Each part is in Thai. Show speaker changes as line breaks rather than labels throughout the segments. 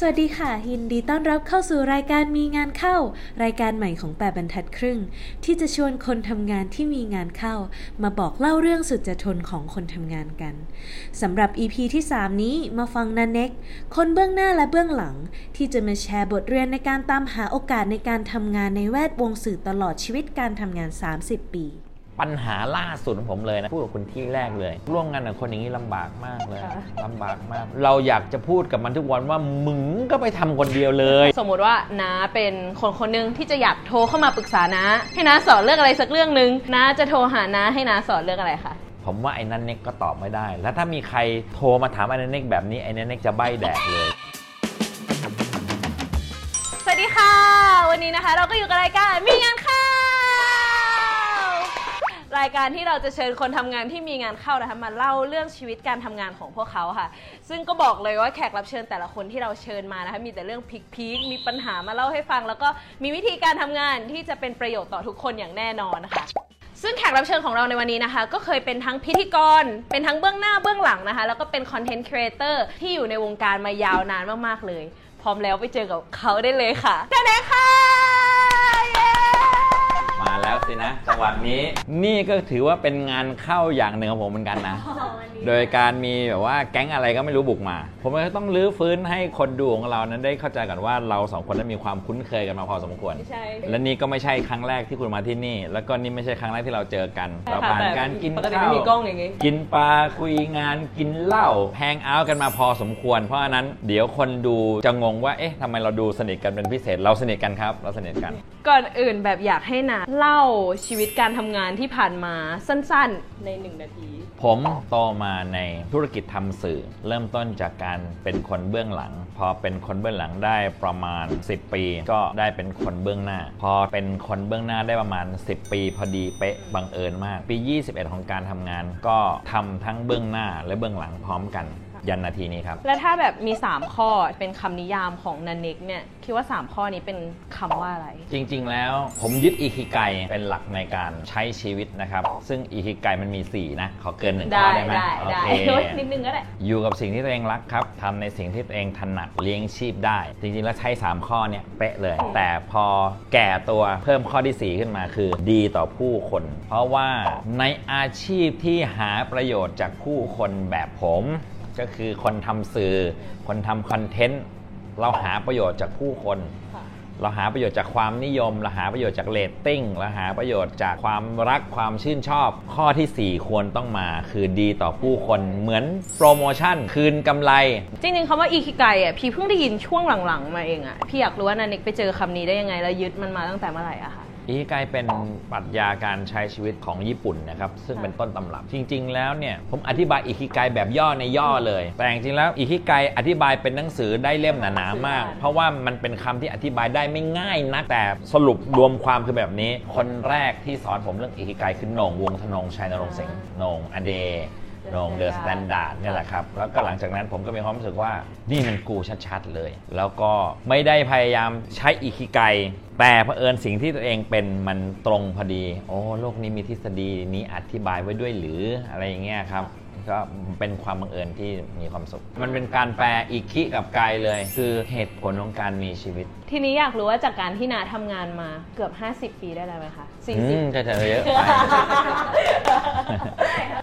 สวัสดีค่ะ ยินดีต้อนรับเข้าสู่รายการมีงานเข้า รายการใหม่ของแปดบรรทัดครึ่ง ที่จะชวนคนทำงานที่มีงานเข้า มาบอกเล่าเรื่องสุดจะทนของคนทำงานกันสำหรับ EP ที่ 3 นี้มาฟังนันเน็ก คนเบื้องหน้าและเบื้องหลัง ที่จะมาแชร์บทเรียนในการตามหาโอกาสในการทำงานในแวดวงสื่อตลอดชีวิตการทำงาน 30 ปี
ปัญหาล่าสุดของผมเลยนะพูดกับคุณที่แรกเลย ร่วมงานกับคนอย่างนี้ลำบากมากเลย
ค่ะ
ลำบากมาก เราอยากจะพูดกับมันทุกวันว่ามึงก็ไปทำคนเดียวเลย
สมมุติว่าน้าเป็นคนคนหนึงที่จะอยากโทรเข้ามาปรึกษาน้าให้น้าสอนเรื่องอะไรสักเรื่องหนึ่งน้าจะโทรหาน้าให้น้าสอนเรื่องอะไรคะ
ผมว่าไอ้นั่นเน็กก็ตอบไม่ได้ แล้วถ้ามีใครโทรมาถามไอ้นั่นเน็กแบบนี้ไอ้นั่นเน็กจะใบ้แดกเลย
สวัสดีค่ะ วันนี้นะคะ เราก็อยู่กับรายการมีงานเข้า รายการที่เราจะเชิญคนทำงานที่มีงานเข้านะคะมาเล่าเรื่องชีวิตการทำงานของพวกเขาค่ะ ซึ่งก็บอกเลยว่าแขกรับเชิญแต่ละคนที่เราเชิญมานะคะมีแต่เรื่อง peak ๆมีปัญหามาเล่าให้ฟัง แล้วก็มีวิธีการทำงานที่จะเป็นประโยชน์ต่อทุกคนอย่างแน่นอนนะคะซึ่งแขกรับเชิญของเราในวันนี้นะคะ ก็เคยเป็นทั้งพิธีกร เป็นทั้งเบื้องหน้าเบื้องหลังนะคะ แล้วก็เป็น content creator ที่อยู่ในวงการมายาวนานมาก ๆ เลย พร้อมแล้วไปเจอกับเขาได้เลยค่ะน้าเน็กค่ะ
แล้วสินะจังหวะนี้นี่ก็ถือว่าเป็นงานเข้าอย่างหนึ่งของผมเหมือนกันนะ โดยการมีแบบว่าแก๊งอะไรก็ไม่รู้บุกมา ผมก็ต้องรื้อฟื้นให้คนดูของเรานั้นได้เข้าใจกันว่าเราสองคนนั้นมีความคุ้นเคยกันมาพอสมควร
ใช่
และนี่ก็ไม่ใช่ครั้งแรกที่คุณมาที่นี่ แล้วก็นี่ไม่ใช่ครั้งแรกที่เราเจอกันเราผ่านการกิน
ปกติ
ข้า
ไม่
ว
มีกล้องอย่างงี้
กินปลาคุยงานกินเหล้าแฮงเอาท์กันมาพอสมควร เพราะฉะนั้นเดี๋ยวคนดูจะงงว่าเอ๊ะทำไมเราดูสนิทกันเป็นพิเศษเราสนิทกันครับ เราสนิทกัน
ก่อนอื่นแบบอยากให้นาเล่าชีวิตการทำงานที่ผ่านมาสั้นๆ ในหนึ่งนาที
ผมโตมาในธุรกิจทำสื่อ เริ่มต้นจากการเป็นคนเบื้องหลัง พอเป็นคนเบื้องหลังได้ประมาณ 10 ปี ก็ได้เป็นคนเบื้องหน้า พอเป็นคนเบื้องหน้าได้ประมาณ 10 ปี พอดีเป๊ะบังเอิญมาก ปี 21 ของการทำงาน ก็ทำทั้งเบื้องหน้าและเบื้องหลังพร้อมกัน ยันนาทีนี้ครับ
แล้วถ้าแบบมี 3 ข้อเป็นคำนิยามของนันเน็กเนี่ยคิดว่า 3 ข้อนี้เป็นคำว่าอะไร
จริงๆ แล้วผมยึดอีคิไกเป็นหลักในการใช้ชีวิตนะครับ ซึ่งอีคิไกมันมี 4 นะ ขอเกินหนึ่งข้
ได้
อได้ไหม
ได้
โอ
ได้
เค
นิดนึงก็ได้
อยู่กับสิ่งที่ตัวเองรักครับทำในสิ่งที่ตัวเองถนัดเลี้ยงชีพได้ จริงๆ แล้วใช้ 3 ข้อเนี่ยเป๊ะเลย
อืม
แต่พอแก่ตัวเพิ่มข้อที่4 ขึ้นมาคือ ดีต่อผู้คน เพราะว่าในอาชีพที่หาประโยชน์จากผู้คนแบบผม ก็คือคนทำสื่อ คนทำ content เราหาประโยชน์จากผู้คนเราหาประโยชน์จากความนิยม เราหาประโยชน์จากเรตติ้งเราหาประโยชน์จากความรักความชื่นชอบ ข้อทีสี่ 4 ควรต้องมา คือดีต่อผู้คนเหมือนโปรโมชั่น คืนกำไร
จริงๆคำว่าอิคิไกอะพี่เพิ่งได้ยินช่วงหลังๆ มาเองอะพี่อยากรู้ว่าน้าเน็กไปเจอคำนี้ได้ยังไงแล้วยึดมั่นมาตั้งแต่เมื่อไหร่อะคะ
อิคิไกเป็นปรัชญาการใช้ชีวิตของญี่ปุ่นนะครับซึ่งเป็นต้นตำรับจริง ๆ แล้วเนี่ยผมอธิบายอิคิไกแบบย่อในย่อเลย แต่จริงๆแล้วอิคิไกอธิบายเป็นหนังสือได้เล่มหนาๆมาก เพราะว่ามันเป็นคำที่อธิบายได้ไม่ง่ายนักแต่สรุปรวมความคือแบบนี้ คนแรกที่สอนผมเรื่องอิคิไกคือโหน่งวงธนงชัยนรงค์สิงห์โหน่งอะเดย์ โหน่ง The Standard นี่ยแหละครับ แล้วก็หลังจากนั้นผมก็มีความรู้สึกว่านี่มันกูชัดๆเลย แล้วก็ไม่ได้พยายามใช้อิคิไกแต่เผอิญสิ่งที่ตัวเองเป็นมันตรงพอดี โอ้โลกนี้มีทฤษฎีนี้อธิบายไว้ด้วยหรืออะไรอย่างเงี้ยครับ ก็เป็นความบังเอิญที่มีความสุข มันเป็นการแปลอีกคิกับไกลเลย คือเหตุผลของการมีชีวิต
ทีนี้อยากรู้ว่าจากการที่นาทำงานมาเกือบ 50 ปีได้แล้วไหมคะ
อืม
40
จะจะเยอะไป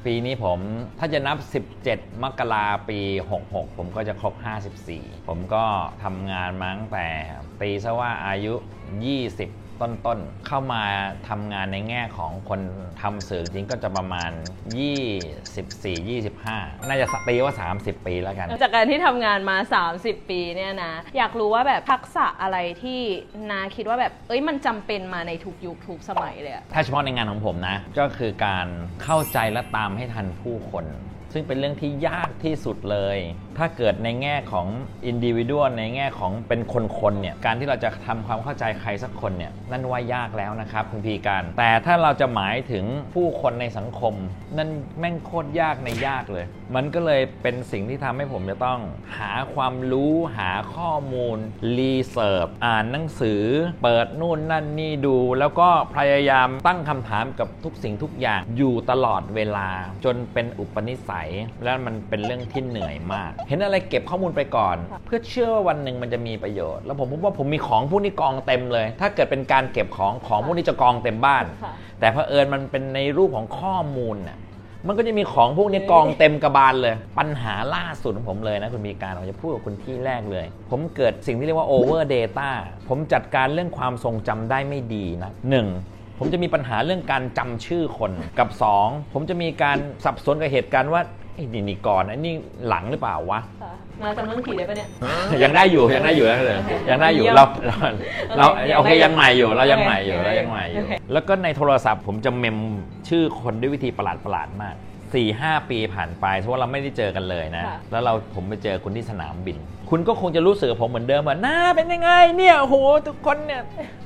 ปีนี้ผมถ้าจะนับ 17 มกราปี 66 ผมก็จะครบ 54 ผมก็ทำงานมาตั้งแต่ตีซะว่าอายุ 20 ต้นๆ เข้ามาทำงานในแง่ของคนทำสื่อจริงก็จะประมาณ 24 25 น่าจะตีว่า 30 ปีแล้วกัน
จากการที่ทำงานมา 30 ปีเนี่ยนะ อยากรู้ว่าแบบทักษะอะไรที่นาคิดว่าแบบ เอ้ยมันจำเป็นมาในทุกยุคทุกสมัยเลยอะ
ถ้าเฉพาะในงานของผมนะ ก็คือการเข้าใจและตามให้ทันผู้คน ซึ่งเป็นเรื่องที่ยากที่สุดเลย ถ้าเกิดในแง่ของอินดิวิ a l ในแง่ของเป็นคนๆเนี่ยการที่เราจะทำความเข้าใจใครสักคนเนี่ยนั่นว่ายากแล้วนะครับคุณพีการ แต่ถ้าเราจะหมายถึงผู้คนในสังคม นั่นแม่งโคตรยากในยากเลย มันก็เลยเป็นสิ่งที่ทำให้ผมจะต้องหาความรู้หาข้อมูลรีเสิร์ชอ่านหนังสือ เปิดนู่นนั่นนี่ดู แล้วก็พยายามตั้งคำถามกับทุกสิ่งทุกอย่างอยู่ตลอดเวลา จนเป็นอุปนิสัย และมันเป็นเรื่องที่เหนื่อยมากเห็นอะไรเก็บข้อมูลไปก่อน
ค่ะ
เพื่อเชื่อว่าวันหนึ่งมันจะมีประโยชน์ แล้วผมพบว่าผมมีของพวกนี้กองเต็มเลย ถ้าเกิดเป็นการเก็บของของพวกนี้จะกองเต็มบ้าน
ค่ะ
แต่เผอิญมันเป็นในรูปของข้อมูลน่ะมันก็จะมีของพวกนี้กองเต็มกระบาลเลย ปัญหาล่าสุดของผมเลยนะ คุณมีการผมจะพูดกับคุณที่แรกเลย ผมเกิดสิ่งที่เรียกว่า over data ผมจัดการเรื่องความทรงจำได้ไม่ดีนะหนึ่งผมจะมีปัญหาเรื่องการจำชื่อคนกับ 2 ผมจะมีการสับสนกับเหตุการณ์ว่า ไอ้นี่นี่ก่อนไอ้นี่หลังหรือเปล่าวะ
ค่ะมาจำเรื่องผีได้ปะเนี่ย
ยังได้อยู่ยังได้อยู่นะเลย
โอเค
ยังได้อยู่
เยี่ยม
เราเราเรา
โอเค
โอเค
ยั
ยัง
ง
ให
ได้
ม่อยู่เรายัง
โอเค
ใหม่อยู่
โอเค
เรายังใหม่อยู่
โอเค
แล้วก็ในโทรศัพท์ผมจะเมมชื่อคนด้วยวิธีประหลาดประหลาดๆมาก4ี่หปีผ่านไปเพราะว่าเราไม่ได้เจอกันเลยนะ
ค่ะ
แล้วเราผมไปเจอคุณที่สนามบิน คุณก็คงจะรู้สึกกับผมเหมือนเดิมว่าหน้าเป็นยังไงเนี่ยโอ้โหทุกคนเนี่ย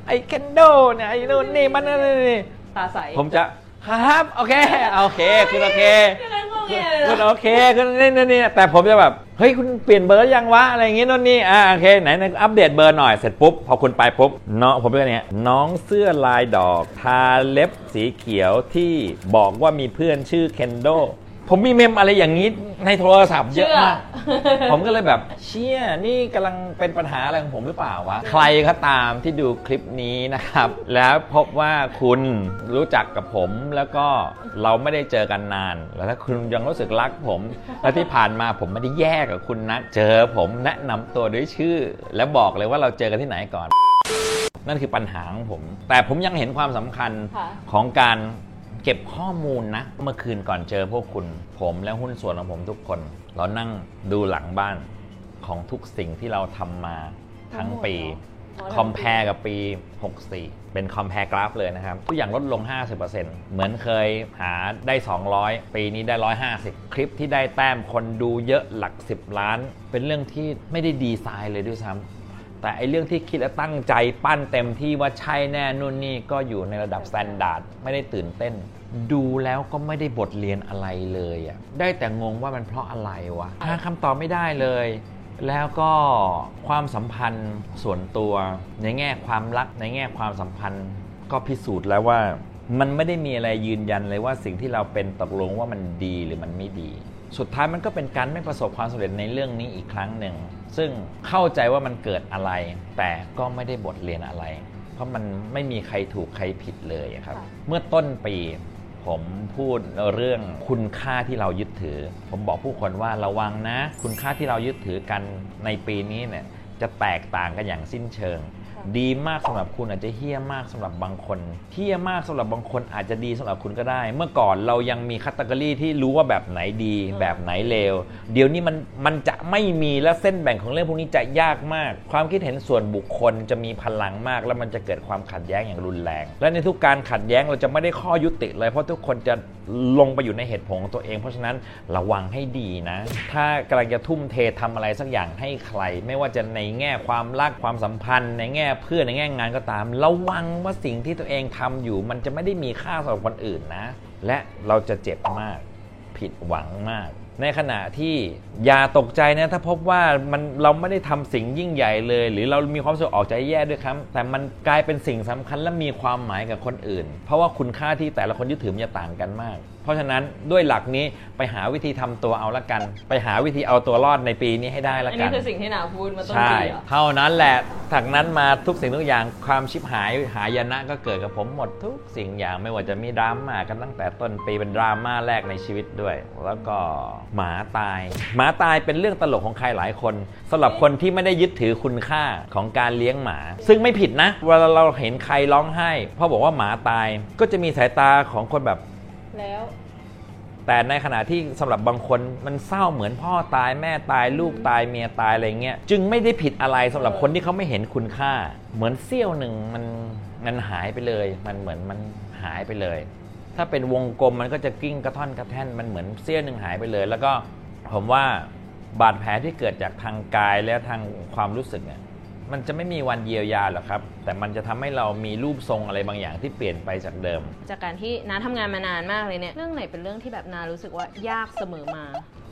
ไอ้เคนโดเนี่ยไอ้นู่นนี่มันนั่นนี่
ตาใส
ผมจะ ครับโอเคโอเคคือโอเค
ยังไงงงเงี้ยเลย
คุณ
นะ
โอเคคุณนี่นี่นี่แต่ผมจะแบบเฮ้ยคุณเปลี่ยนเบอร์ยังวะอะไรอย่างงี้โน่นนี่อ่าโอเคไหนไหนอัปเดตเบอร์หน่อยเสร็จปุ๊บพอคุณไปปุ๊บน้องผมเป็นเนี้ยน้องเสื้อลายดอก ทาเล็บสีเขียวที่บอกว่ามีเพื่อนชื่อเคนโด ผมมีเมมอะไรอย่างนี้ในโทรศัพท์เยอะมาก ผมก็เลยแบบเชี่ยนี่กำลังเป็นปัญหาอะไรของผมหรือเปล่าวะ ใครก็ตามที่ดูคลิปนี้นะครับ แล้วพบว่าคุณรู้จักกับผมแล้วก็เราไม่ได้เจอกันนาน แล้วถ้าคุณยังรู้สึกรักผม แล้วที่ผ่านมาผมไม่ได้แย่กับคุณนะ เจอผมแนะนำตัวด้วยชื่อ แล้วบอกเลยว่าเราเจอกันที่ไหนก่อน นั่นคือปัญหาของผม แต่ผมยังเห็นความสำคัญ
ค่ะ
ของการ เก็บข้อมูลนะ เมื่อคืนก่อนเจอพวกคุณ ผมและหุ้นส่วนของผมทุกคน เรานั่งดูหลังบ้านของทุกสิ่งที่เราทำมาทั้งปี
ทั้งหมดเหรอ
คอมเพลกับปี 64 เป็นคอมเพลกราฟเลยนะครับ ทุกอย่างลดลง 50%เหมือนเคยหาได้ 200 ปีนี้ได้ 150 คลิปที่ได้แต้มคนดูเยอะหลัก 10 ล้าน เป็นเรื่องที่ไม่ได้ดีไซน์เลยด้วยซ้ำ แต่ไอเรื่องที่คิดและตั้งใจปั้นเต็มที่ว่าใช่แน่นู่นนี่ก็อยู่ในระดับ standard ไม่ได้ตื่นเต้น ดูแล้วก็ไม่ได้บทเรียนอะไรเลยอะได้แต่งงว่ามันเพราะอะไรวะหาคำตอบไม่ได้เลย แล้วก็ความสัมพันธ์ส่วนตัวในแง่ความรักในแง่ความสัมพันธ์ก็พิสูจน์แล้วว่ามันไม่ได้มีอะไรยืนยันเลยว่าสิ่งที่เราเป็นตกลงว่ามันดีหรือมันไม่ดี สุดท้ายมันก็เป็นการไม่ประสบความสำเร็จในเรื่องนี้อีกครั้งหนึ่ง ซึ่งเข้าใจว่ามันเกิดอะไร แต่ก็ไม่ได้บทเรียนอะไร เพราะมันไม่มีใครถูกใครผิดเลยอะครับ
ค่ะ
เมื่อต้นปีผมพูดเรื่องคุณค่าที่เรายึดถือ ผมบอกผู้คนว่าระวังนะ คุณค่าที่เรายึดถือกันในปีนี้เนี่ยจะแตกต่างกันอย่างสิ้นเชิง
ค่ะ
ดีมากสำหรับคุณอาจจะเฮี้ยมากสำหรับบางคนเฮี้ยมากสำหรับบางคนอาจจะดีสำหรับคุณก็ได้ เมื่อก่อนเรายังมีคัตเกอรี่ที่รู้ว่าแบบไหนดี แบบไหนเลวเดี๋ยวนี้มันมันจะไม่มีและเส้นแบ่งของเรื่องพวกนี้จะยากมาก ความคิดเห็นส่วนบุคคลจะมีพลังมาก แล้วมันจะเกิดความขัดแย้งอย่างรุนแรง และในทุกการขัดแย้งเราจะไม่ได้ข้อยุติเลยเพราะทุกคนจะ ลงไปอยู่ในเหตุผลของตัวเอง เพราะฉะนั้นระวังให้ดีนะ ถ้ากำลังจะทุ่มเททำอะไรสักอย่างให้ใคร ไม่ว่าจะในแง่ความรักความสัมพันธ์ ในแง่เพื่อนในแง่งานก็ตาม ระวังว่าสิ่งที่ตัวเองทำอยู่ มันจะไม่ได้มีค่าสำหรับคนอื่นนะ และเราจะเจ็บมาก ผิดหวังมาก ในขณะที่อย่าตกใจนะถ้าพบว่ามันเราไม่ได้ทำสิ่งยิ่งใหญ่เลย หรือเรามีความสุขออกใจแย่ด้วยครับ แต่มันกลายเป็นสิ่งสำคัญและมีความหมายกับคนอื่น เพราะว่าคุณค่าที่แต่ละคนยึดถือมันจะต่างกันมากเพราะฉะนั้นด้วยหลักนี้ไปหาวิธีทำตัวเอาละกัน ไปหาวิธีเอาตัวรอดในปีนี้ให้ได้ละ
อัน
กั
นี้
น
คือสิ่งที่หนาพูดมาต้น
ใช่
ปีเหรอ
เท่านั้นแหละจากนั้นมาทุกสิ่งทุกอย่างความชิบหายหายนะก็เกิดกับผมหมดทุกสิ่งอย่างไม่ว่าจะมีดราม่ากันตั้งแต่ต้นปีเป็นดราม่าแรกในชีวิตด้วย แล้วก็หมาตาย หมาตายเป็นเรื่องตลกของใครหลายคนสำหรับคนที่ไม่ได้ยึดถือคุณค่าของการเลี้ยงหมา ซึ่งไม่ผิดนะ เวลาเราเห็นใครร้องไห้เพราะบอกว่าหมาตายก็จะมีสายตาของคนแบบ
แล้ว
แต่ในขณะที่สำหรับบางคนมันเศร้าเหมือนพ่อตายแม่ตายลูกตายเมียตายอะไรเงี้ยจึงไม่ได้ผิดอะไรสำหรับคนที่เขาไม่เห็นคุณค่า เหมือนเสี้ยวหนึ่งมันมันหายไปเลย มันเหมือนมันหายไปเลย ถ้าเป็นวงกลมมันก็จะกิ้งกระท่อนกระแท่นมันเหมือนเสี้ยวหนึ่งหายไปเลย แล้วก็ผมว่าบาดแผลที่เกิดจากทางกายและทางความรู้สึกเนี่ย มันจะไม่มีวันเยียวยาหรอกครับ แต่มันจะทำให้เรามีรูปทรงอะไรบางอย่างที่เปลี่ยนไปจากเดิม
จากการที่น้าทำงานมานานมากเลยเนี่ยเรื่องไหนเป็นเรื่องที่แบบนารู้สึกว่ายากเสมอมา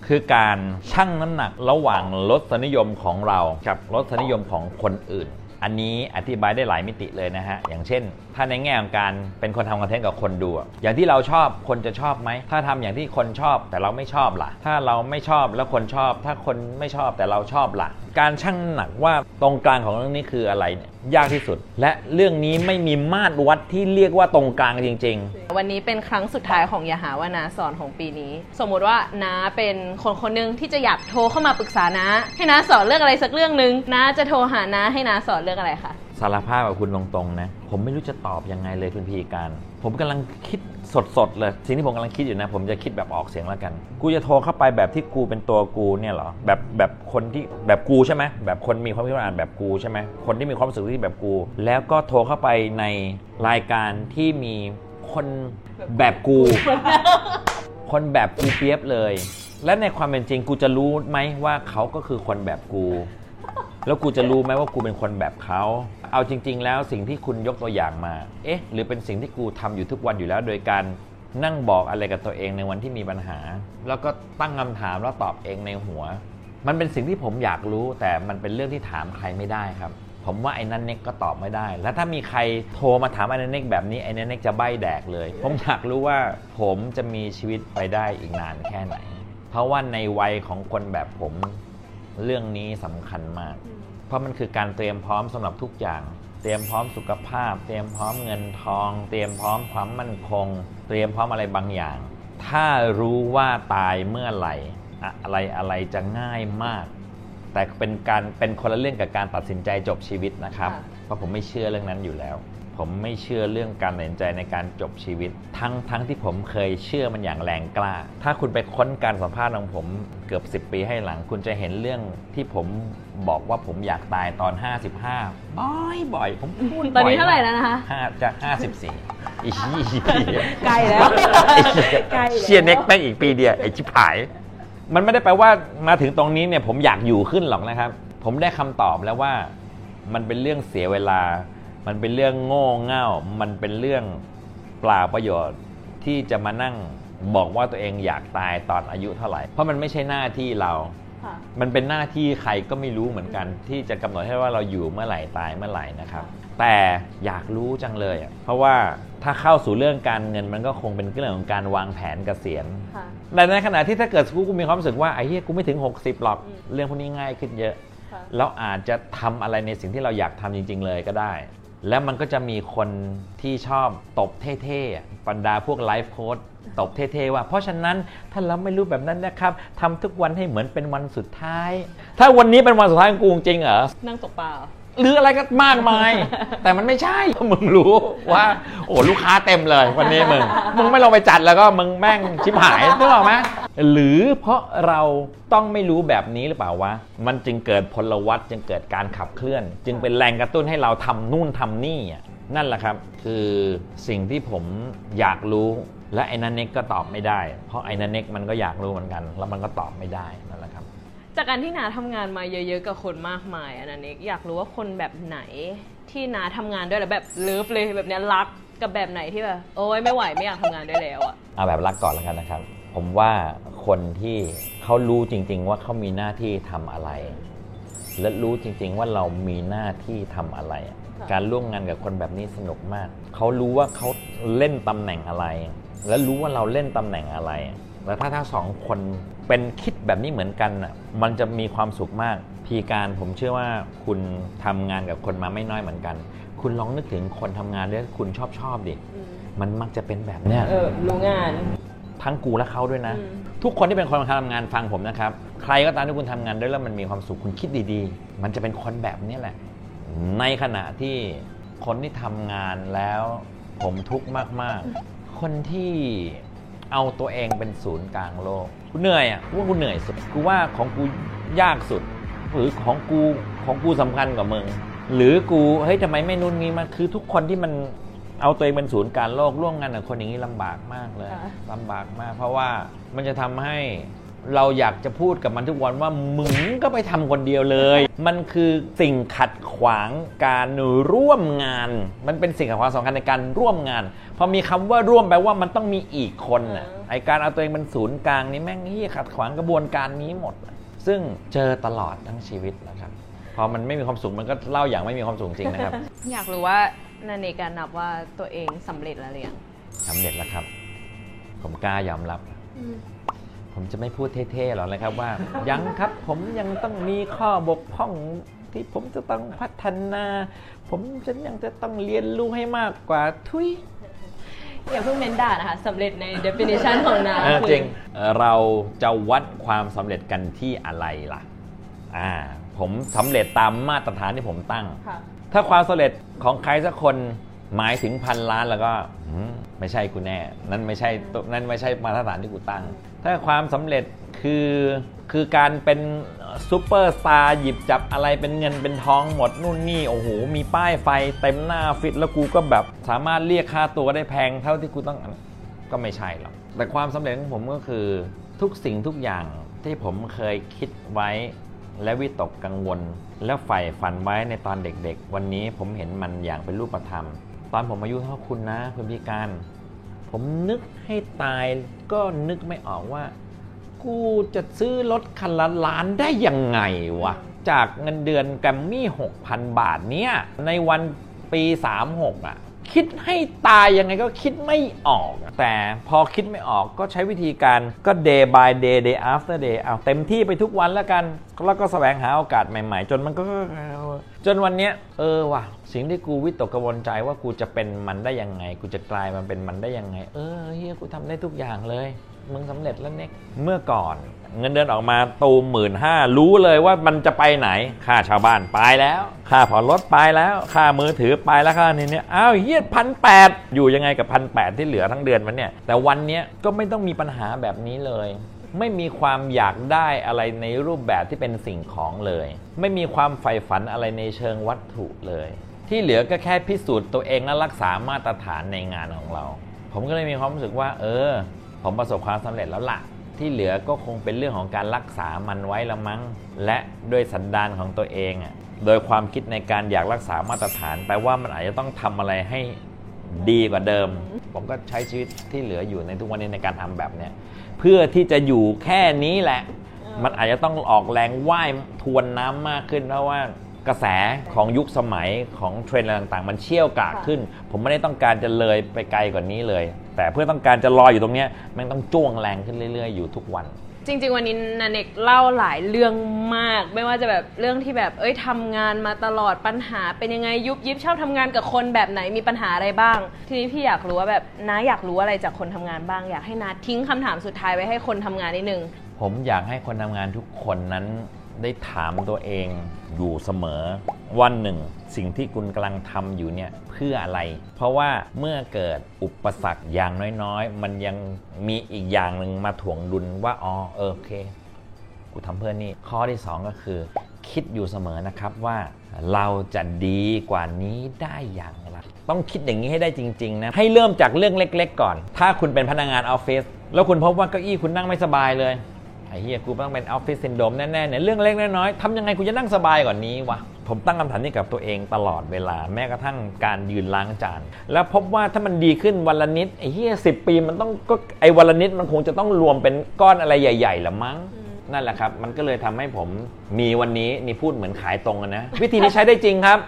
คือการชั่งน้ำหนักระหว่างรสนิยมของเรากับรสนิยมของคนอื่น อันนี้อธิบายได้หลายมิติเลยนะฮะ อย่างเช่น ถ้าในแง่ของการเป็นคนทำคอนเทนต์กับคนดูอะอย่างที่เราชอบคนจะชอบไหม ถ้าทำอย่างที่คนชอบแต่เราไม่ชอบล่ะ ถ้าเราไม่ชอบแล้วคนชอบ ถ้าคนไม่ชอบแต่เราชอบล่ะ การชั่งหนักว่าตรงกลางของเรื่องนี้คืออะไรเนี่ยยากที่สุด และเรื่องนี้ไม่มีมาตรวัดที่เรียกว่าตรงกลางจริงๆ
วันนี้เป็นครั้งสุดท้ายของอย่าหาว่านาสอนของปีนี้ สมมุติว่านาเป็นคนคนหนึงที่จะอยากโทรเข้ามาปรึกษานาให้นาสอนเรื่องอะไรสักเรื่องหนึ่งนาจะโทรหานาให้นาสอนเรื่องอะไรคะ
สารภาพกับคุณตรงๆนะ ผมไม่รู้จะตอบยังไงเลยคุณพีการ ผมกำลังคิดสดๆเลย สิ่งที่ผมกำลังคิดอยู่นะ ผมจะคิดแบบออกเสียงแล้วกัน กูจะโทรเข้าไปแบบที่กูเป็นตัวกูเนี่ยเหรอ แบบแบบคนที่แบบกูใช่ไหมแบบคนมีความคิดอ่านแบบกูใช่ไหมคนที่มีความรู้สึกที่แบบกู แล้วก็โทรเข้าไปในรายการที่มีคนแบบกู คนแบบกูเปียบเลย และในความเป็นจริงกูจะรู้ไหมว่าเขาก็คือคนแบบกู แล้วกูจะรู้ไหมว่ากูเป็นคนแบบเขา เอาจริง ๆ แล้วสิ่งที่คุณยกตัวอย่างมา เอ๊ะ หรือเป็นสิ่งที่กูทำอยู่ทุกวันอยู่แล้ว โดยการนั่งบอกอะไรกับตัวเองในวันที่มีปัญหา แล้วก็ตั้งคำถามแล้วตอบเองในหัว มันเป็นสิ่งที่ผมอยากรู้ แต่มันเป็นเรื่องที่ถามใครไม่ได้ครับ ผมว่าไอ้นั่นเน็กก็ตอบไม่ได้ แล้วถ้ามีใครโทรมาถามไอ้นั่นเน็กแบบนี้ไอ้นั่นเน็กจะใบ้แดกเลย ผมอยากรู้ว่าผมจะมีชีวิตไปได้อีกนานแค่ไหน เพราะว่าในวัยของคนแบบผมเรื่องนี้สำคัญมาก เพราะมันคือการเตรียมพร้อมสำหรับทุกอย่าง เตรียมพร้อมสุขภาพ เตรียมพร้อมเงินทอง เตรียมพร้อมความมั่นคง เตรียมพร้อมอะไรบางอย่าง ถ้ารู้ว่าตายเมื่อไหร่อะอะไรอะไรจะง่ายมาก แต่เป็นการเป็นคนละเรื่องกับการตัดสินใจจบชีวิตนะครับ
ค่ะ
เพราะผมไม่เชื่อเรื่องนั้นอยู่แล้ว ผมไม่เชื่อเรื่องการตัดสินใจในการจบชีวิต ทั้งทั้งที่ผมเคยเชื่อมันอย่างแรงกล้า ถ้าคุณไปค้นการสัมภาษณ์ของผมเกือบ 10 ปีให้หลัง คุณจะเห็นเรื่องที่ผมบอกว่าผมอยากตายตอน 55 บ่อยบ่อยๆผมพูด
ตอนนี้
บ่ย
เท่าไหร่แล้วนะคะ
ห้าจะ54อีก
ใกล้แล้วใกล้แล้ว
เชียร์เน็กแม่งอีกปีเดียวไอ้ชิบหาย มันไม่ได้แปลว่ามาถึงตรงนี้เนี่ยผมอยากอยู่ขึ้นหรอกนะครับ ผมได้คำตอบแล้วว่ามันเป็นเรื่องเสียเวลา มันเป็นเรื่องโง่เง่า มันเป็นเรื่องเปล่าประโยชน์ที่จะมานั่งบอกว่าตัวเองอยากตายตอนอายุเท่าไหร่ เพราะมันไม่ใช่หน้าที่เรา
ค่ะ
มันเป็นหน้าที่ใครก็ไม่รู้เหมือนกัน ที่จะกำหนดให้ว่าเราอยู่เมื่อไหร่ตายเมื่อไหร่นะครับ แต่อยากรู้จังเลยอะเพราะว่าถ้าเข้าสู่เรื่องการเงินมันก็คงเป็นเรื่องของการวางแผนเกษียณ
ค่ะ
แต่ในขณะที่ถ้าเกิดกูกูมีความรู้สึกว่าไอ้เหี้ยกูไม่ถึง 60 หรอก
อืม
เรื่องพวกนี้ง่ายขึ้นเยอะ
ค่ะ
แล้วอาจจะทำอะไรในสิ่งที่เราอยากทำจริง ๆ เลยก็ได้ แล้วมันก็จะมีคนที่ชอบตบเท่ๆบรรดาพวกไลฟ์โค้ดตบเท่ๆว่า เพราะฉะนั้นถ้าเราไม่รู้แบบนั้นนะครับทำทุกวันให้เหมือนเป็นวันสุดท้าย ถ้าวันนี้เป็นวันสุดท้ายของกูจริงเหรอ
นั่งตกปลา หรอ
หรืออะไรก็มากมาย แต่มันไม่ใช่ มึงรู้ว่า โอ้ลูกค้าเต็มเลยวันนี้มึง มึงไม่ลงไปจัดแล้วก็มึงแม่งชิบหายนึกออกไหมหรือเพราะเราต้องไม่รู้แบบนี้หรือเปล่าวะ มันจึงเกิดพลวัตจึงเกิดการขับเคลื่อน จึงเป็นแรงกระตุ้นให้เราทำนู่นทำนี่อะนั่นแหละครับ คือสิ่งที่ผมอยากรู้และไอ้นันเน็กก็ตอบไม่ได้ เพราะไอ้นันเน็กมันก็อยากรู้เหมือนกัน แล้วมันก็ตอบไม่ได้นั่นแหละครับ
จากการที่นาทำงานมาเยอะ ๆ กับคนมากมายอันนั้นเอกอยากรู้ว่าคนแบบไหนที่นาทำงานด้วยแล้วแบบเลิฟเลยแบบเนี้ยรักกับแบบไหนที่แบบโอ๊ยไม่ไหวไม่อยากทำงานด้วยแล้วอะ
เอาแบบรักก่อนแล้วกันนะครับ ผมว่าคนที่เขารู้จริง ๆ ว่าเขามีหน้าที่ทำอะไร และรู้จริง ๆ ว่าเรามีหน้าที่ทำอะไร การร่วมงานกับคนแบบนี้สนุกมาก เขารู้ว่าเขาเล่นตำแหน่งอะไร และรู้ว่าเราเล่นตำแหน่งอะไร แล้วถ้าทั้งสองคน เป็นคิดแบบนี้เหมือนกันน่ะมันจะมีความสุขมาก พีการผมเชื่อว่าคุณทำงานกับคนมาไม่น้อยเหมือนกัน คุณลองนึกถึงคนทำงานด้วยคุณชอบชอบๆดิมันมักจะเป็นแบบเนี้ย
เออรู้งาน
ทั้งกูและเขาด้วยนะ
อืม
ทุกคนที่เป็นคนทำงานฟังผมนะครับ ใครก็ตามที่คุณทำงานด้วยแล้วมันมีความสุขคุณคิดดีๆ มันจะเป็นคนแบบนี้แหละ ในขณะที่คนที่ทำงานแล้วผมทุกข์มากๆ คนที่ เอาตัวเองเป็นศูนย์กลางโลกกูเหนื่อยอะกูว่ากูเหนื่อยสุดกูว่าของกูยากสุด หรือของกูของกูสำคัญกว่ามึงหรือกูเฮ้ยทำไมไม่นู่นงี้มันคือทุกคนที่มันเอาตัวเองเป็นศูนย์กลางโลกร่วมงานกับคนอย่างนี้ลำบากมากเลย
ค่ะ
ลำบากมาก เพราะว่ามันจะทำให้ เราอยากจะพูดกับมันทุกวันว่ามึงก็ไปทำคนเดียวเลย มันคือสิ่งขัดขวางการร่วมงาน มันเป็นสิ่งขัดขวางสำคัญในการร่วมงาน พอมีคำว่าร่วมแปลว่ามันต้องมีอีกคนน่ะ
อ่า
ไอการเอาตัวเองเป็นศูนย์กลางนี่แม่งที่ขัดขวางกระบวนการนี้หมด ซึ่งเจอตลอดทั้งชีวิตนะครับพอมันไม่มีความสุขมันก็เล่าอย่างไม่มีความสุขจริงนะครับ
อยากรู้ว่านันเนกการนับว่าตัวเองสำเร็จแล้วหรือยัง
สำเร็จแล้วครับ ผมกล้ายอมรับ ผมจะไม่พูดเท่ๆหรอกนะครับว่า ยังครับผมยังต้องมีข้อบกพร่องที่ผมจะต้องพัฒนา ผมจะยังจะต้องเรียนรู้ให้มากกว่าทุย
อย่าเพิ่งเม้นด่านะคะสำเร็จใน definition ของนา
เออ
คือ
จริงเราจะวัดความสำเร็จกันที่อะไรล่ะอ่าผมสำเร็จตามมาตรฐานที่ผมตั้ง
ค่ะ
ถ้าความสำเร็จของใครสักคนหมายถึงพันล้านแล้วก็อืมไม่ใช่กูแน่ นั่นไม่ใช่ตัวนั่นไม่ใช่มาตรฐานที่กูตั้ง ถ้าความสำเร็จคือคือการเป็นซูเปอร์สตาร์หยิบจับอะไรเป็นเงินเป็นทองหมดนู่นนี่ โอ้โห มีป้ายไฟเต็มหน้า feed แล้วกูก็แบบสามารถเรียกค่าตัวได้แพงเท่าที่กูต้องก็ไม่ใช่หรอก แต่ความสำเร็จของผมก็คือทุกสิ่งทุกอย่างที่ผมเคยคิดไว้ และวิตกกังวล และใฝ่ฝันไว้ในตอนเด็กๆ วันนี้ผมเห็นมันอย่างเป็นรูปธรรม ตอนผมอายุเท่าคุณนะคุณพิธีกร ผมนึกให้ตายก็นึกไม่ออกว่า กูจะซื้อรถคันละล้านได้ยังไงวะ จากเงินเดือนแกรมมี่ 6,000 บาทเนี้ยในวันปี 36 อะ คิดให้ตายยังไงก็คิดไม่ออก แต่พอคิดไม่ออกก็ใช้วิธีการก็ day by day day after day เอาเต็มที่ไปทุกวันแล้วกัน แล้วก็แสวงหาโอกาสใหม่ๆ จนมันก็ จนวันเนี้ยเออว่ะ สิ่งที่กูวิตกกังวลใจว่ากูจะเป็นมันได้ยังไง กูจะกลายมาเป็นมันได้ยังไง เออเฮียกูทำได้ทุกอย่างเลยมึงสำเร็จแล้วเน็กเมื่อก่อน เงินเดือนออกมาตูมหมื่นห้ารู้เลยว่ามันจะไปไหน ค่าชาวบ้านไปแล้ว ค่าผ่อนรถไปแล้ว ค่ามือถือไปแล้วค่านี้เนี่ยอ้าวเฮียพันแปดอยู่ยังไงกับพันแปดที่เหลือทั้งเดือนมันเนี่ย แต่วันเนี้ยก็ไม่ต้องมีปัญหาแบบนี้เลย ไม่มีความอยากได้อะไรในรูปแบบที่เป็นสิ่งของเลย ไม่มีความใฝ่ฝันอะไรในเชิงวัตถุเลย ที่เหลือก็แค่พิสูจน์ตัวเองและรักษามาตรฐานในงานของเรา ผมก็เลยมีความรู้สึกว่า เออ ผมประสบความสำเร็จแล้วล่ะ ที่เหลือก็คงเป็นเรื่องของการรักษามันไว้ละมั้ง และด้วยสันดานของตัวเองอะโดยความคิดในการอยากรักษามาตรฐาน แปลว่ามันอาจจะต้องทำอะไรให้ดีกว่าเดิม ผมก็ใช้ชีวิตที่เหลืออยู่ในทุกวันนี้ในการทำแบบเนี้ยเพื่อที่จะอยู่แค่นี้แหละ มันอาจจะต้องออกแรงว่ายทวนน้ำมากขึ้นเพราะว่า กระแสของยุคสมัยของเทรนด์อะไรต่างๆ มันเชี่ยวกรากขึ้น ผมไม่ได้ต้องการจะเลยไปไกลกว่านี้เลย แต่เพื่อต้องการจะรออยู่ตรงเนี้ยมันต้องจ้วงแรงขึ้นเรื่อย ๆ อยู่ทุกวัน
จริง ๆ วันนี้นันเนกเล่าหลายเรื่องมาก ไม่ว่าจะแบบเรื่องที่แบบเอ้ยทำงานมาตลอดปัญหา เป็นยังไงยุบยิบชอบทำงานกับคนแบบไหนมีปัญหาอะไรบ้าง ทีนี้พี่อยากรู้ว่าแบบน้าอยากรู้อะไรจากคนทำงานบ้างอยากให้น้าทิ้งคำถามสุดท้ายไว้ให้คนทำงานนิดนึง
ผมอยากให้คนทำงานทุกคนนั้น ได้ถามตัวเองอยู่เสมอวันหนึ่ง สิ่งที่คุณกำลังทำอยู่เนี่ยเพื่ออะไร เพราะว่าเมื่อเกิดอุปสรรคอย่างน้อยๆ มันยังมีอีกอย่างหนึ่งมาถ่วงดุลว่าอ๋อเออโอเค กูทำเพื่อนี่ข้อที่ 2 ก็คือ คิดอยู่เสมอนะครับว่าเราจะดีกว่านี้ได้อย่างไรต้องคิดอย่างนี้ให้ได้จริงๆนะให้เริ่มจากเรื่องเล็ก ๆ ก่อน ถ้าคุณเป็นพนักงานออฟฟิศแล้วคุณพบว่าเก้าอี้คุณนั่งไม่สบายเลย เหี้ยกูต้องเป็นออฟฟิศซินโดรมแน่ๆเนี่ยเรื่องเล็กน้อยๆทำยังไงกูจะนั่งสบายกว่านี้วะผมตั้งคำถามนี้กับตัวเองตลอดเวลาแม้กระทั่งการยืนล้างจานแล้วพบว่าถ้ามันดีขึ้นวันละนิดไอ้เหี้ยสิบปีมันต้องก็ไอ้วันละนิดมันคงจะต้องรวมเป็นก้อนอะไรใหญ่ๆละมั้งนั่นแหละครับ มันก็เลยทำให้ผมมีวันนี้นี่พูดเหมือนขายตรงกันนะ วิธีนี้ใช้ได้จริงครับ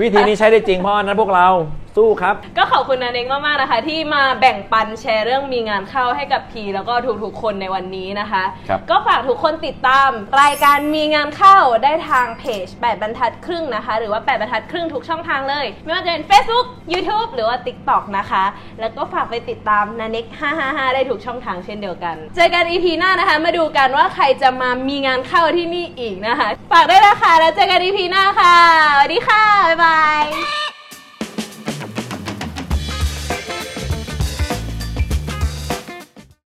วิธีนี้ใช้ได้จริงเพราะฉะนั้นพวกเรา สู้ครับ
ก็ขอบคุณนันเองมากๆนะคะ ที่มาแบ่งปันแชร์เรื่องมีงานเข้าให้กับพีแล้วก็ทุกๆคนในวันนี้นะคะ
ครับ
ก็ฝากทุกคนติดตาม รายการมีงานเข้าได้ทางเพจ 8 บรรทัดครึ่งนะคะ หรือว่า 8 บรรทัดครึ่งทุกช่องทางเลย ไม่ว่าจะเป็น Facebook YouTube หรือว่า TikTok นะคะ แล้วก็ฝากไปติดตามนานิก555 ได้ทุกช่องทางเช่นเดียวกัน เจอกัน EP หน้านะคะ มาดูกันว่าใครจะมามีงานเข้าที่นี่อีกนะคะ ฝากด้วยนะคะแล้วเจอกัน EP หน้าค่ะสวัสดีค่ะ